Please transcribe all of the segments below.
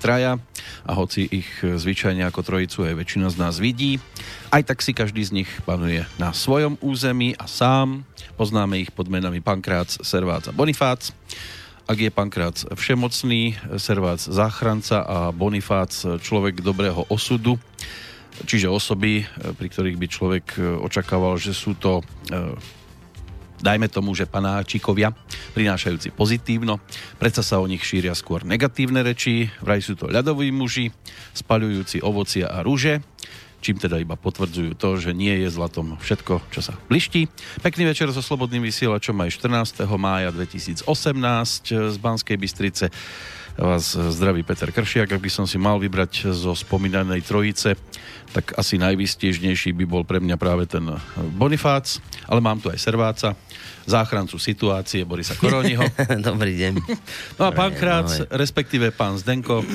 Traja a hoci ich zvyčajne ako trojicu aj väčšina z nás vidí, aj tak si každý z nich panuje na svojom území a sám. Poznáme ich pod menami Pankrác, Servác a Bonifác. Ak je Pankrác všemocný, Servác záchranca a Bonifác človek dobrého osudu, čiže osoby, pri ktorých by človek očakával, že sú to dajme tomu, že panáčikovia, prinášajúci pozitívno. Predsa sa o nich šíria skôr negatívne reči, vraj sú to ľadoví muži, spaľujúci ovocia a rúže, čím teda iba potvrdzujú to, že nie je zlatom všetko, čo sa bliští. Pekný večer so Slobodným vysielačom aj 14. mája 2018 z Banskej Bystrice vás zdraví Peter Kršiak. Ak by som si mal vybrať zo spomínanej trojice, tak asi najvýstiežnejší by bol pre mňa práve ten Bonifác, ale mám tu aj Serváca, záchrancu situácie Borisa Koroniho. Dobrý deň. No a pán Krác, respektíve pán Zdenko,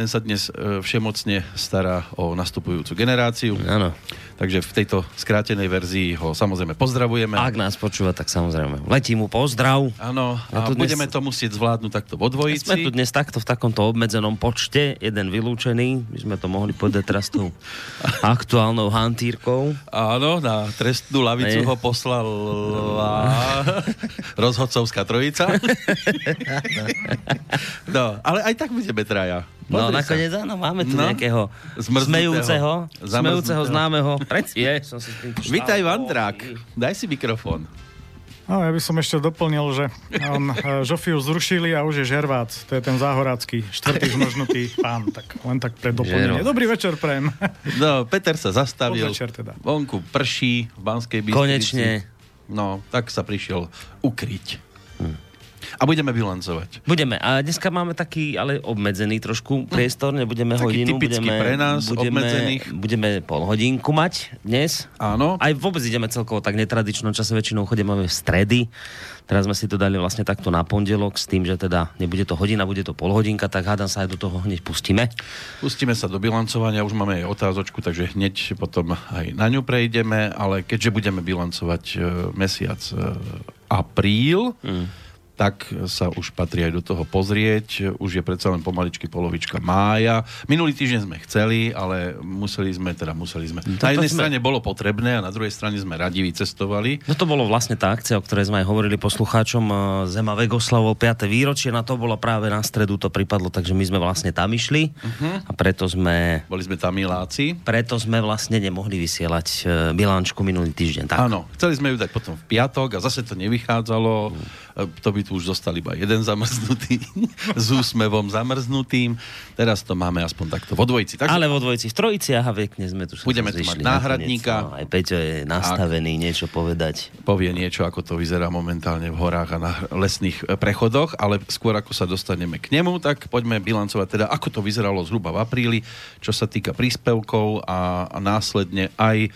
ten sa dnes e, všemocne stará o nastupujúcu generáciu. Áno. Takže v tejto skrátenej verzii ho samozrejme pozdravujeme. Ak nás počúva, tak samozrejme letí mu pozdrav. Áno, a, a budeme dnes... to musieť zvládnuť takto vo dvojici. Sme tu dnes takto v takomto obmedzenom počte, jeden vylúčený, my sme to mohli povedať teraz tou aktuálnou hantírkou. Áno, na trestnú lavicu ho poslala rozhodcovská trojica. no, ale aj tak budeme traja. No nakoniec áno, máme tu no, nejakého smejúceho, smejúceho známeho. Je, som si Vítaj, Vandrák. Daj si mikrofón. No, ja by som ešte doplnil, že on, e, Žofiu zrušili a už je Žervác. To je ten záhorácky, štvrtý zmrznutý pán. Tak len tak pre doplnenie. Dobrý večer, prem. No, Peter sa zastavil. Večer teda. Vonku prší v Banskej Bystrici. Konečne. No, tak sa prišiel ukryť. A budeme bilancovať. Budeme. A dneska máme taký, ale obmedzený trošku priestor, nebudeme taký hodinu. budeme, pre nás, budeme, obmedzených. Budeme pol hodinku mať dnes. Áno. Aj vôbec ideme celkovo tak netradičnom čase, väčšinou chodíme v stredy. Teraz sme si to dali vlastne takto na pondelok s tým, že teda nebude to hodina, bude to pol hodinka, tak hádam sa aj do toho hneď pustíme. Pustíme sa do bilancovania, už máme aj otázočku, takže hneď potom aj na ňu prejdeme, ale keďže budeme bilancovať e, mesiac e, apríl, mm tak sa už patrí aj do toho pozrieť. Už je predsa len pomaličky polovička mája. Minulý týždeň sme chceli, ale museli sme, teda museli sme. No, na jednej sme... strane bolo potrebné a na druhej strane sme radi vycestovali. No to bolo vlastne tá akcia, o ktorej sme aj hovorili poslucháčom. E, Zema Vegoslavov 5. výročie, na to bolo práve na stredu to pripadlo, takže my sme vlastne tam išli uh-huh. a preto sme... Boli sme tam miláci. Preto sme vlastne nemohli vysielať e, bilančku minulý týždeň. Tak. Áno, chceli sme ju dať potom v piatok a zase to nevychádzalo. Uh. To by už zostal iba jeden zamrznutý, s úsmevom zamrznutým. Teraz to máme aspoň takto vo dvojici. Takže... Ale vo dvojici, v trojici, aha, vekne sme tu Budeme tu mať náhradníka. No, aj Peťo je nastavený Ak niečo povedať. Povie niečo, ako to vyzerá momentálne v horách a na lesných e, prechodoch, ale skôr ako sa dostaneme k nemu, tak poďme bilancovať teda, ako to vyzeralo zhruba v apríli, čo sa týka príspevkov a, a následne aj e,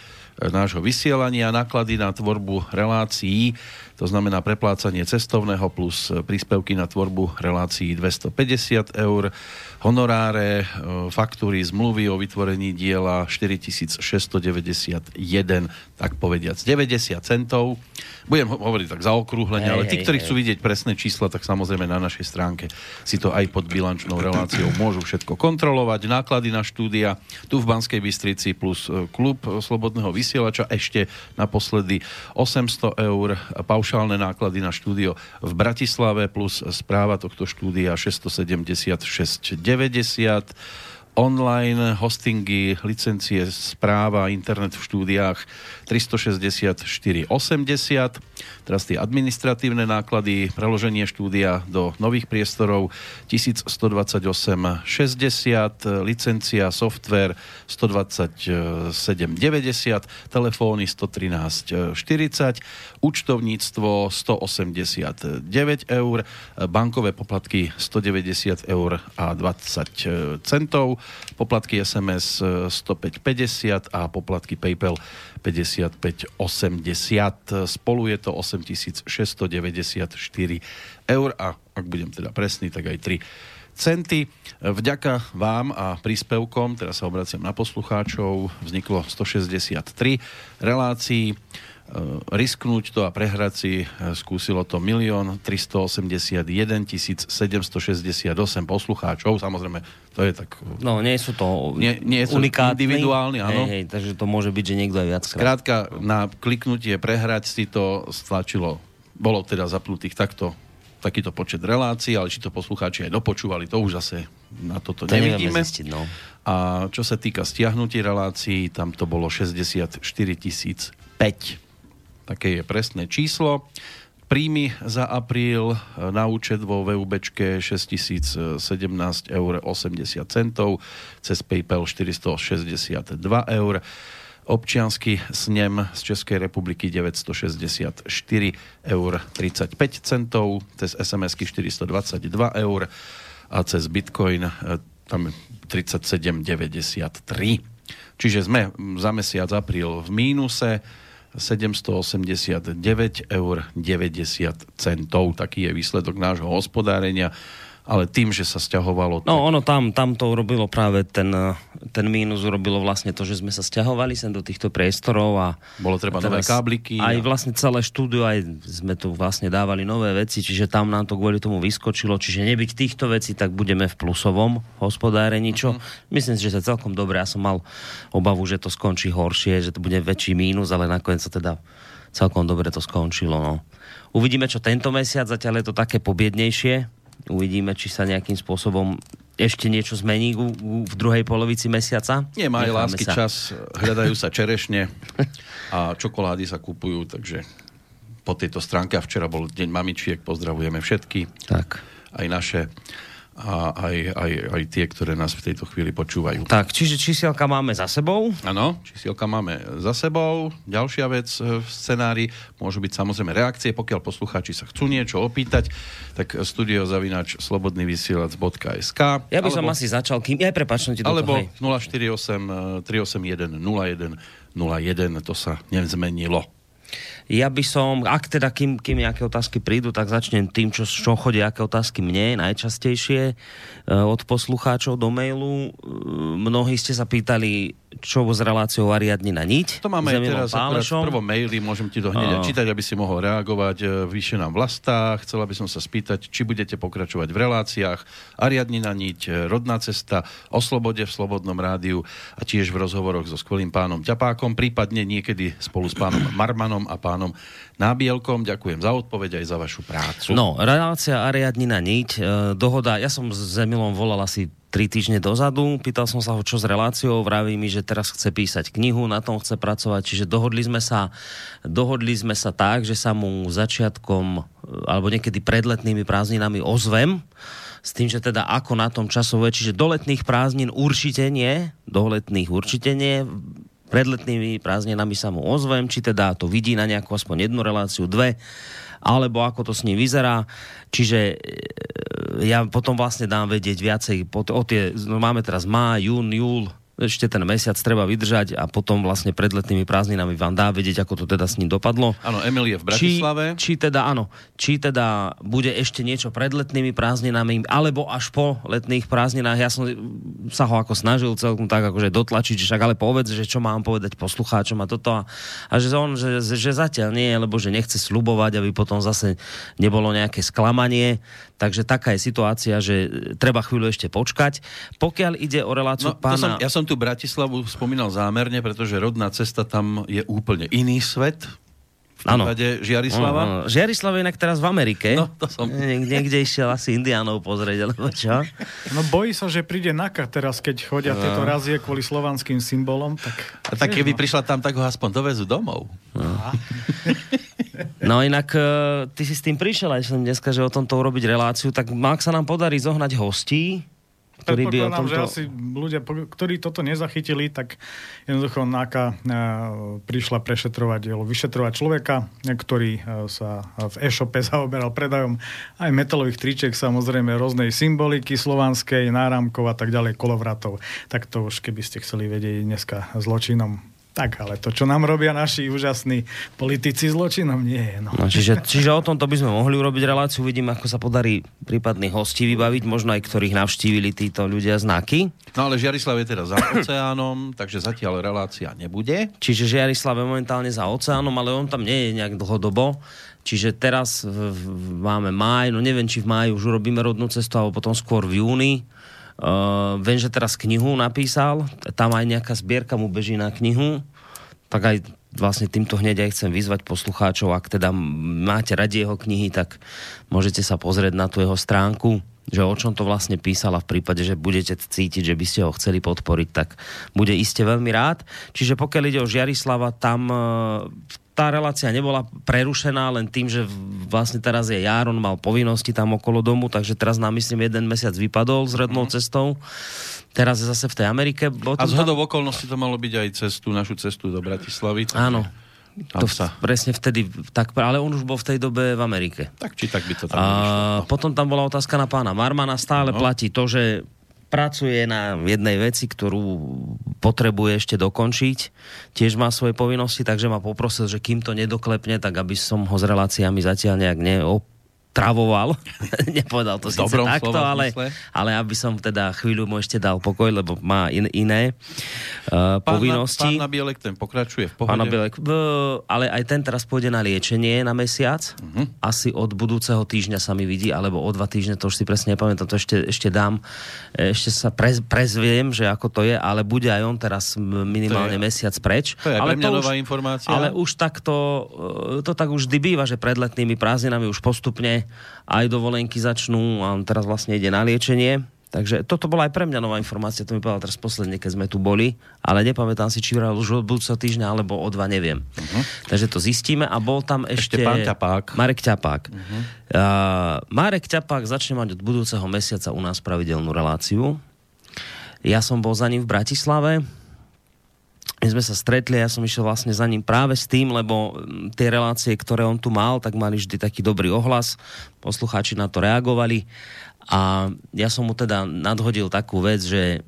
nášho vysielania, náklady na tvorbu relácií to znamená preplácanie cestovného plus príspevky na tvorbu relácií 250 eur, honoráre, e, faktúry, zmluvy o vytvorení diela 4691, tak povediac 90 centov. Budem hovoriť tak zaokrúhlenie, ale tí, ktorí chcú vidieť presné čísla, tak samozrejme na našej stránke si to aj pod bilančnou reláciou môžu všetko kontrolovať. Náklady na štúdia tu v Banskej Bystrici plus e, klub Slobodného vysielača ešte naposledy 800 eur, paušálne náklady na štúdio v Bratislave plus správa tohto štúdia 676,90 online hostingy, licencie, správa, internet v štúdiách 364,80. Teraz tie administratívne náklady, preloženie štúdia do nových priestorov 1128,60, licencia, software 127,90, telefóny 113,40, účtovníctvo 189 eur, bankové poplatky 190 eur a 20 centov poplatky SMS 105,50 a poplatky PayPal 55,80. Spolu je to 8694 eur a ak budem teda presný, tak aj 3 centy. Vďaka vám a príspevkom, teraz sa obraciam na poslucháčov, vzniklo 163 relácií risknúť to a prehrať si skúsilo to 1 381 768 poslucháčov. Samozrejme, to je tak... No, nie sú to nie, nie sú unikátni. individuálni, áno. Hej, hej, takže to môže byť, že niekto aj viac. Skrátka, na kliknutie prehrať si to stlačilo. Bolo teda zapnutých takto takýto počet relácií, ale či to poslucháči aj dopočúvali, to už zase na toto to nevidíme. Zistiť, no. A čo sa týka stiahnutí relácií, tam to bolo 64 005. Také je presné číslo. Príjmy za apríl na účet vo VUBčke 6017 eur 80 centov, cez PayPal 462 eur občiansky snem z Českej republiky 964 eur 35 centov, cez SMS-ky 422 eur a cez Bitcoin e, tam 37,93. Čiže sme za mesiac apríl v mínuse 789 eur 90 centov. Taký je výsledok nášho hospodárenia ale tým, že sa stiahovalo... No tak... ono tam, tam to urobilo práve ten, ten mínus urobilo vlastne to, že sme sa stiahovali sem do týchto priestorov a... Bolo treba nové kábliky. Aj a... vlastne celé štúdio, aj sme tu vlastne dávali nové veci, čiže tam nám to kvôli tomu vyskočilo, čiže nebyť týchto vecí, tak budeme v plusovom hospodárení, čo uh-huh. myslím si, že sa celkom dobre. Ja som mal obavu, že to skončí horšie, že to bude väčší mínus, ale nakoniec sa teda celkom dobre to skončilo. No. Uvidíme, čo tento mesiac, zatiaľ je to také pobiednejšie, Uvidíme, či sa nejakým spôsobom ešte niečo zmení v druhej polovici mesiaca. Nie, má lásky sa. čas, hľadajú sa čerešne a čokolády sa kupujú, takže po tejto stránke, a včera bol Deň mamičiek, pozdravujeme všetky. Tak. Aj naše a aj, aj, aj tie, ktoré nás v tejto chvíli počúvajú. Tak, čiže čísielka máme za sebou? Áno, čísielka máme za sebou. Ďalšia vec e, v scenári môžu byť samozrejme reakcie, pokiaľ poslucháči sa chcú niečo opýtať, tak studiozavinač slobodnyvysielac.sk Ja by som alebo, asi začal, kým... Ja prepačujem ti do Alebo 048 381 01 01, to sa nezmenilo. Ja by som, ak teda, kým, kým nejaké otázky prídu, tak začnem tým, čo, čo chodia, aké otázky mne najčastejšie e, od poslucháčov do mailu. E, mnohí ste sa pýtali, čo s reláciou Ariadne na niť. To máme teraz v prvom maili, môžem ti to hneď čítať, aby si mohol reagovať. E, vyše nám vlastá, chcela by som sa spýtať, či budete pokračovať v reláciách Ariadne na niť, Rodná cesta, o slobode v Slobodnom rádiu a tiež v rozhovoroch so skvelým pánom Ťapákom, prípadne niekedy spolu s pánom Marmanom a pánom pánom Nábielkom. Ďakujem za odpoveď aj za vašu prácu. No, relácia Ariadnina niť, e, dohoda, ja som s Emilom volal asi tri týždne dozadu, pýtal som sa ho, čo s reláciou, vraví mi, že teraz chce písať knihu, na tom chce pracovať, čiže dohodli sme sa, dohodli sme sa tak, že sa mu začiatkom, e, alebo niekedy pred letnými prázdninami ozvem, s tým, že teda ako na tom časové, čiže do letných prázdnin určite nie, do letných určite nie, pred letnými prázdninami sa mu ozvem, či teda to vidí na nejakú aspoň jednu reláciu, dve, alebo ako to s ním vyzerá. Čiže e, ja potom vlastne dám vedieť viacej, o tie, no máme teraz má, jún, júl, ešte ten mesiac treba vydržať a potom vlastne pred letnými prázdninami vám dá vedieť, ako to teda s ním dopadlo. Áno, Emil je v Bratislave. Či, či teda, áno, či teda bude ešte niečo pred letnými prázdninami, alebo až po letných prázdninách. Ja som sa ho ako snažil celkom tak akože dotlačiť, že však ale povedz, že čo mám povedať poslucháčom a toto. A, a že on, že, že zatiaľ nie, lebo že nechce slubovať, aby potom zase nebolo nejaké sklamanie. Takže taká je situácia, že treba chvíľu ešte počkať. Pokiaľ ide o reláciu no, pána... Som, ja som tu Bratislavu spomínal zámerne, pretože rodná cesta tam je úplne iný svet. Prípade Žiarislava. Uh, uh, Žiarislav je inak teraz v Amerike. No, to som... Nie, niekde išiel asi Indiánov pozrieť, alebo čo? No bojí sa, že príde Naka teraz, keď chodia no. tieto razie kvôli slovanským symbolom. Tak, A tak keby no. prišla tam, tak ho aspoň dovezú domov. No. No inak e, ty si s tým prišiel aj som dneska, že o tomto urobiť reláciu, tak ak sa nám podarí zohnať hostí, ktorí by o tomto... že asi ľudia, ktorí toto nezachytili, tak jednoducho NAKA e, prišla prešetrovať, vyšetrovať človeka, ktorý e, sa v e-shope zaoberal predajom aj metalových triček, samozrejme rôznej symboliky slovanskej, náramkov a tak ďalej, kolovratov. Tak to už, keby ste chceli vedieť dneska zločinom Tak, ale to, čo nám robia naši úžasní politici zločinom, nie je. No. No, čiže, čiže o tomto by sme mohli urobiť reláciu. Vidím, ako sa podarí prípadných hostí vybaviť, možno aj ktorých navštívili títo ľudia znaky. No ale Žiarislav je teda za oceánom, takže zatiaľ relácia nebude. Čiže Žiarislav je momentálne za oceánom, ale on tam nie je nejak dlhodobo. Čiže teraz v, v, máme máj, no neviem, či v máji už urobíme rodnú cestu, alebo potom skôr v júni. Uh, viem, že teraz knihu napísal, tam aj nejaká zbierka mu beží na knihu, tak aj vlastne týmto hneď aj chcem vyzvať poslucháčov, ak teda máte radi jeho knihy, tak môžete sa pozrieť na tú jeho stránku, že o čom to vlastne písala v prípade, že budete cítiť, že by ste ho chceli podporiť, tak bude iste veľmi rád. Čiže pokiaľ ide o Žiarislava, tam v tá relácia nebola prerušená len tým, že vlastne teraz je jar, on mal povinnosti tam okolo domu, takže teraz nám myslím jeden mesiac vypadol s rednou mm. cestou. Teraz je zase v tej Amerike. A z hodou okolností to malo byť aj cestu, našu cestu do Bratislavy. Áno. To sa. presne vtedy, tak, ale on už bol v tej dobe v Amerike. Tak či tak by to tam a, no. Potom tam bola otázka na pána Marmana. Stále no. platí to, že pracuje na jednej veci, ktorú potrebuje ešte dokončiť. Tiež má svoje povinnosti, takže ma poprosil, že kým to nedoklepne, tak aby som ho s reláciami zatiaľ nejak neop travoval. Nepovedal to síce takto, ale, ale aby som teda chvíľu mu ešte dal pokoj, lebo má in, iné uh, pán povinnosti. Pán Nabielek ten pokračuje v pohode? Pán Nabielek, v, ale aj ten teraz pôjde na liečenie na mesiac. Uh-huh. Asi od budúceho týždňa sa mi vidí, alebo o dva týždne, to už si presne nepamätám, to ešte, ešte dám. Ešte sa prez, prezviem, že ako to je, ale bude aj on teraz minimálne to je, mesiac preč. To je ale to už, informácia. Ale už takto, to tak už vždy býva, že pred letnými prázdninami už postupne aj dovolenky začnú a on teraz vlastne ide na liečenie. Takže toto bola aj pre mňa nová informácia, to mi povedal teraz posledne, keď sme tu boli, ale nepamätám si, či vral už od budúceho týždňa, alebo o dva, neviem. Uh-huh. Takže to zistíme a bol tam ešte... Ešte pán Ťapák. Marek Ťapák. Uh-huh. Uh, Marek Ťapák začne mať od budúceho mesiaca u nás pravidelnú reláciu. Ja som bol za ním v Bratislave, my sme sa stretli, ja som išiel vlastne za ním práve s tým, lebo tie relácie, ktoré on tu mal, tak mali vždy taký dobrý ohlas, poslucháči na to reagovali. A ja som mu teda nadhodil takú vec, že,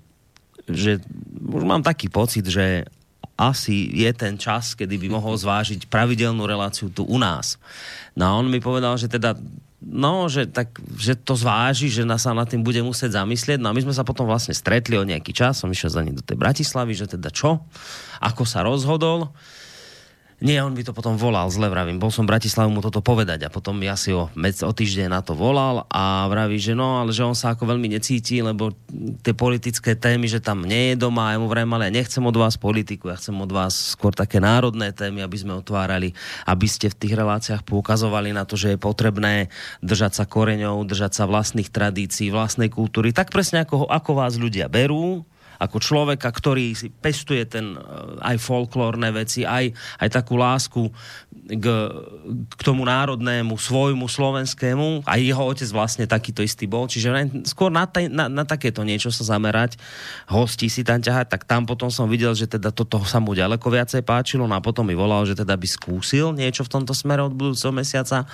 že už mám taký pocit, že asi je ten čas, kedy by mohol zvážiť pravidelnú reláciu tu u nás. No a on mi povedal, že teda no, že, tak, že to zváži, že sa nad tým bude musieť zamyslieť. No a my sme sa potom vlastne stretli o nejaký čas, som išiel za ním do tej Bratislavy, že teda čo, ako sa rozhodol. Nie, on by to potom volal, zle vravím. Bol som v Bratislavu mu toto povedať a potom ja si o, o týždeň na to volal a vraví, že no, ale že on sa ako veľmi necíti, lebo tie politické témy, že tam nie je doma. Ja mu vravím, ale ja nechcem od vás politiku, ja chcem od vás skôr také národné témy, aby sme otvárali, aby ste v tých reláciách poukazovali na to, že je potrebné držať sa koreňov, držať sa vlastných tradícií, vlastnej kultúry, tak presne ako, ako vás ľudia berú, ako človeka, ktorý si pestuje ten eh, aj folklórne veci, aj, aj takú lásku k, k tomu národnému, svojmu slovenskému. Aj jeho otec vlastne takýto istý bol. Čiže skôr na, taj, na, na takéto niečo sa zamerať, hostí si tam ťahať, tak tam potom som videl, že teda toto sa mu ďaleko viacej páčilo no a potom mi volal, že teda by skúsil niečo v tomto smere od budúceho mesiaca.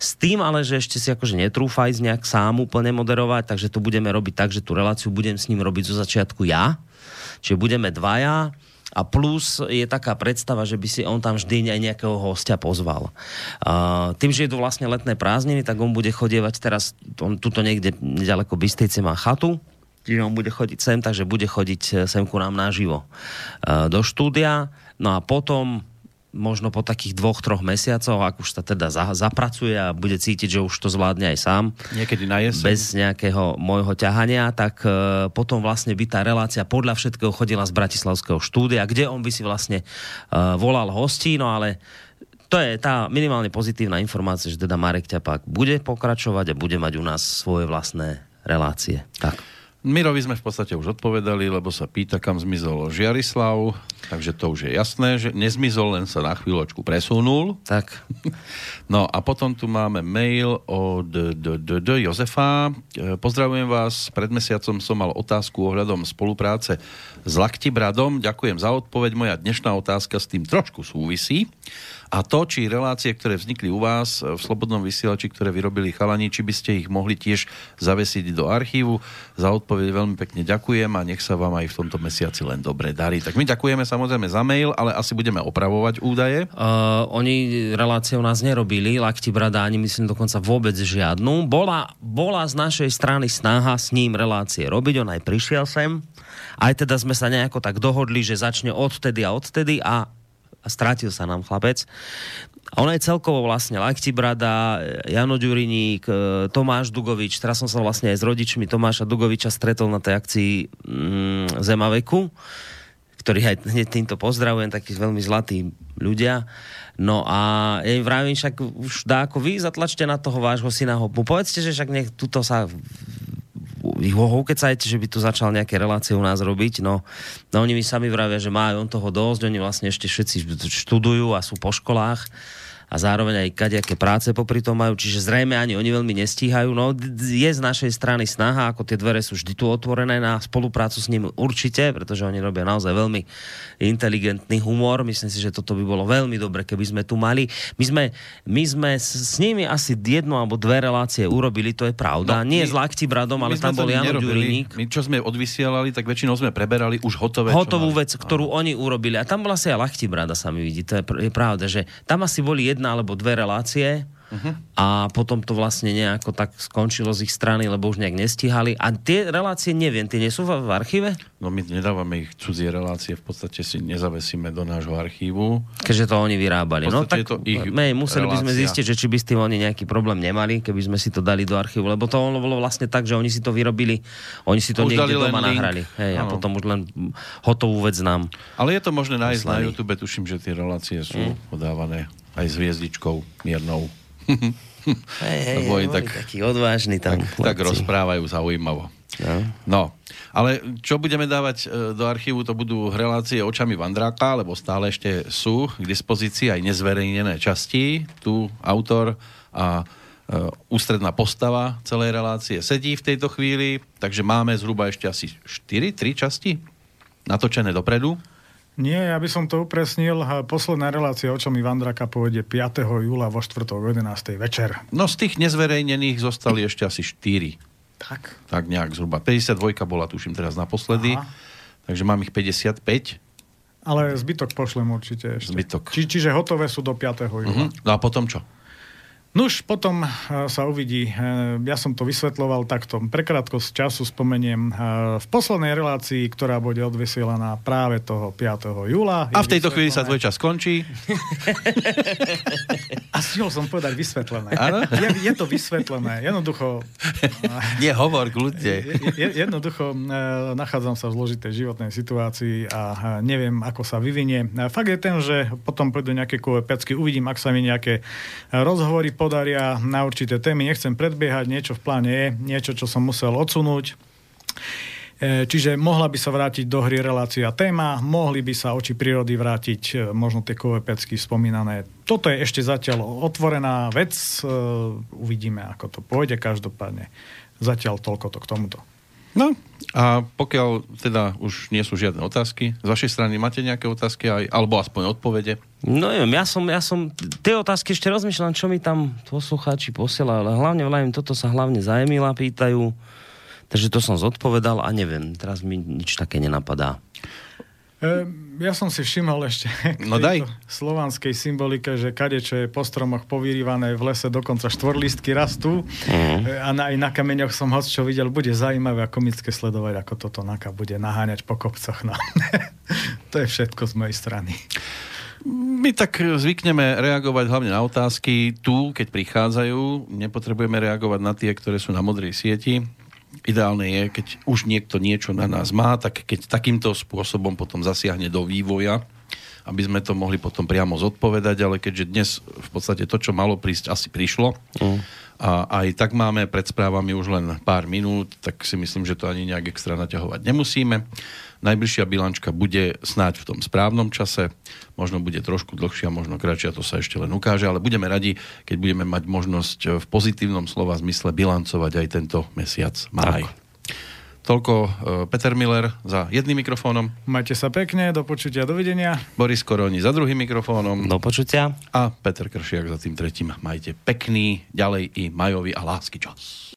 S tým ale, že ešte si akože netrúfa ísť nejak sám úplne moderovať, takže to budeme robiť tak, že tú reláciu budem s ním robiť zo začiatku ja, Čiže budeme dvaja a plus je taká predstava, že by si on tam vždy aj nejakého hostia pozval. Uh, tým, že je tu vlastne letné prázdniny, tak on bude chodievať teraz, on tuto niekde nedaleko Bystrice má chatu, čiže on bude chodiť sem, takže bude chodiť sem ku nám naživo uh, do štúdia. No a potom možno po takých dvoch, troch mesiacoch, ak už sa teda za, zapracuje a bude cítiť, že už to zvládne aj sám. Niekedy na jeseň. Bez nejakého môjho ťahania, tak e, potom vlastne by tá relácia podľa všetkého chodila z Bratislavského štúdia, kde on by si vlastne e, volal hostí, no ale to je tá minimálne pozitívna informácia, že teda Marek Ťapák bude pokračovať a bude mať u nás svoje vlastné relácie. Tak. Mirovi sme v podstate už odpovedali, lebo sa pýta, kam zmizol Žiarislav, takže to už je jasné, že nezmizol, len sa na chvíľočku presunul. Tak. No a potom tu máme mail od d, d, d, Jozefa. E, pozdravujem vás, pred mesiacom som mal otázku ohľadom spolupráce s Laktibradom. Ďakujem za odpoveď, moja dnešná otázka s tým trošku súvisí. A to, či relácie, ktoré vznikli u vás v Slobodnom vysielači, ktoré vyrobili chalani, či by ste ich mohli tiež zavesiť do archívu. Za odpoveď veľmi pekne ďakujem a nech sa vám aj v tomto mesiaci len dobre darí. Tak my ďakujeme samozrejme za mail, ale asi budeme opravovať údaje. Uh, oni reláciu nás nerobili, Lakti Brada ani myslím dokonca vôbec žiadnu. Bola, bola z našej strany snaha s ním relácie robiť, on aj prišiel sem. Aj teda sme sa nejako tak dohodli, že začne odtedy a odtedy a a strátil sa nám chlapec. A ona je celkovo vlastne Lakti Brada, Jano Ďuriník, e, Tomáš Dugovič. Teraz som sa vlastne aj s rodičmi Tomáša Dugoviča stretol na tej akcii mm, Zemaveku, ktorý aj hneď týmto pozdravujem, takí veľmi zlatí ľudia. No a ja im vravím, však už dá ako vy zatlačte na toho vášho syna ho. Povedzte, že však nech tuto sa ich ho ukecajte, že by tu začal nejaké relácie u nás robiť, no, no oni mi sami vravia, že majú on toho dosť, oni vlastne ešte všetci študujú a sú po školách a zároveň aj kadejaké práce popri tom majú, čiže zrejme ani oni veľmi nestíhajú. No je z našej strany snaha, ako tie dvere sú vždy tu otvorené na spoluprácu s ním určite, pretože oni robia naozaj veľmi inteligentný humor. Myslím si, že toto by bolo veľmi dobre, keby sme tu mali. My sme, my sme s nimi asi jednu alebo dve relácie urobili, to je pravda. No, Nie my, s Lakti Bradom, ale tam bol Jano Ďuriník. My čo sme odvysielali, tak väčšinou sme preberali už hotové. Hotovú vec, ktorú oni urobili. A tam bola asi aj Lakti Brada, sa mi vidí. To je, je pravda, že tam asi boli jedna alebo dve relácie Uh-huh. A potom to vlastne nejako tak skončilo z ich strany, lebo už nejak nestihali. A tie relácie, neviem, tie nie sú v, v archíve? No my nedávame ich cudzie relácie, v podstate si nezavesíme do nášho archívu. Keďže to oni vyrábali. No tak to ich my, museli relácia. by sme zistiť, že či by s tým oni nejaký problém nemali, keby sme si to dali do archívu, lebo to bolo vlastne tak, že oni si to vyrobili, oni si to už niekde doma link. nahrali. Hej, a potom už len hotovú vec nám. Ale je to možné nájsť na YouTube, tuším, že tie relácie sú mm. podávané aj s hviezdičkou miernou. Hej, hej, boli tak, taký odvážny tam. Tak, tak rozprávajú zaujímavo. No. no, ale čo budeme dávať e, do archívu, to budú relácie očami Vandráka, lebo stále ešte sú k dispozícii aj nezverejnené časti. Tu autor a e, ústredná postava celej relácie sedí v tejto chvíli, takže máme zhruba ešte asi 4, 3 časti natočené dopredu. Nie, ja by som to upresnil. Posledná relácia o čom Ivan Draka povedie 5. júla vo štvrtok 11. večer. No z tých nezverejnených zostali ešte asi 4. Tak. Tak nejak zhruba. 52 bola, tuším, teraz naposledy. Aha. Takže mám ich 55. Ale zbytok pošlem určite ešte. Zbytok. Či, čiže hotové sú do 5. júla. Uh-huh. No a potom čo? Nuž, potom eh, sa uvidí. Eh, ja som to vysvetloval takto. Prekrátko z času spomeniem eh, v poslednej relácii, ktorá bude odvysielaná práve toho 5. júla. A v tejto chvíli sa tvoj čas skončí. A stihol som povedať vysvetlené. Je, je to vysvetlené. Jednoducho... Nie, hovor. Je, jednoducho nachádzam sa v zložitej životnej situácii a neviem, ako sa vyvinie. Fakt je ten, že potom pôjdu nejaké pecky, uvidím, ak sa mi nejaké rozhovory podaria na určité témy. Nechcem predbiehať, niečo v pláne je, niečo, čo som musel odsunúť. E, čiže mohla by sa vrátiť do hry relácia téma, mohli by sa oči prírody vrátiť e, možno tie kovepecky spomínané. Toto je ešte zatiaľ otvorená vec, e, uvidíme, ako to pôjde, každopádne zatiaľ toľko to k tomuto. No a pokiaľ teda už nie sú žiadne otázky, z vašej strany máte nejaké otázky aj, alebo aspoň odpovede? No neviem, ja som, ja som tie otázky ešte rozmýšľam, čo mi tam poslucháči posielajú, ale hlavne vravím, toto sa hlavne zajemila pýtajú, takže to som zodpovedal a neviem, teraz mi nič také nenapadá. E, ja som si všimol ešte no daj. slovanskej symbolike, že kade, čo je po stromoch povýrývané v lese, dokonca štvorlistky rastú mm. a na, aj na kameňoch som hoc čo videl, bude zaujímavé a komické sledovať, ako toto naka bude naháňať po kopcoch. No. to je všetko z mojej strany. My tak zvykneme reagovať hlavne na otázky tu, keď prichádzajú. Nepotrebujeme reagovať na tie, ktoré sú na modrej sieti ideálne je, keď už niekto niečo na nás má, tak keď takýmto spôsobom potom zasiahne do vývoja, aby sme to mohli potom priamo zodpovedať, ale keďže dnes v podstate to, čo malo prísť, asi prišlo mm. a aj tak máme pred správami už len pár minút, tak si myslím, že to ani nejak extra naťahovať nemusíme. Najbližšia bilančka bude snáď v tom správnom čase, možno bude trošku dlhšia, možno kratšia, to sa ešte len ukáže, ale budeme radi, keď budeme mať možnosť v pozitívnom slova zmysle bilancovať aj tento mesiac máj. Tak. Toľko uh, Peter Miller za jedným mikrofónom. Majte sa pekne, do počutia, dovidenia. Boris Koroni za druhým mikrofónom. Do počutia. A Peter Kršiak za tým tretím. Majte pekný, ďalej i majový a lásky čas.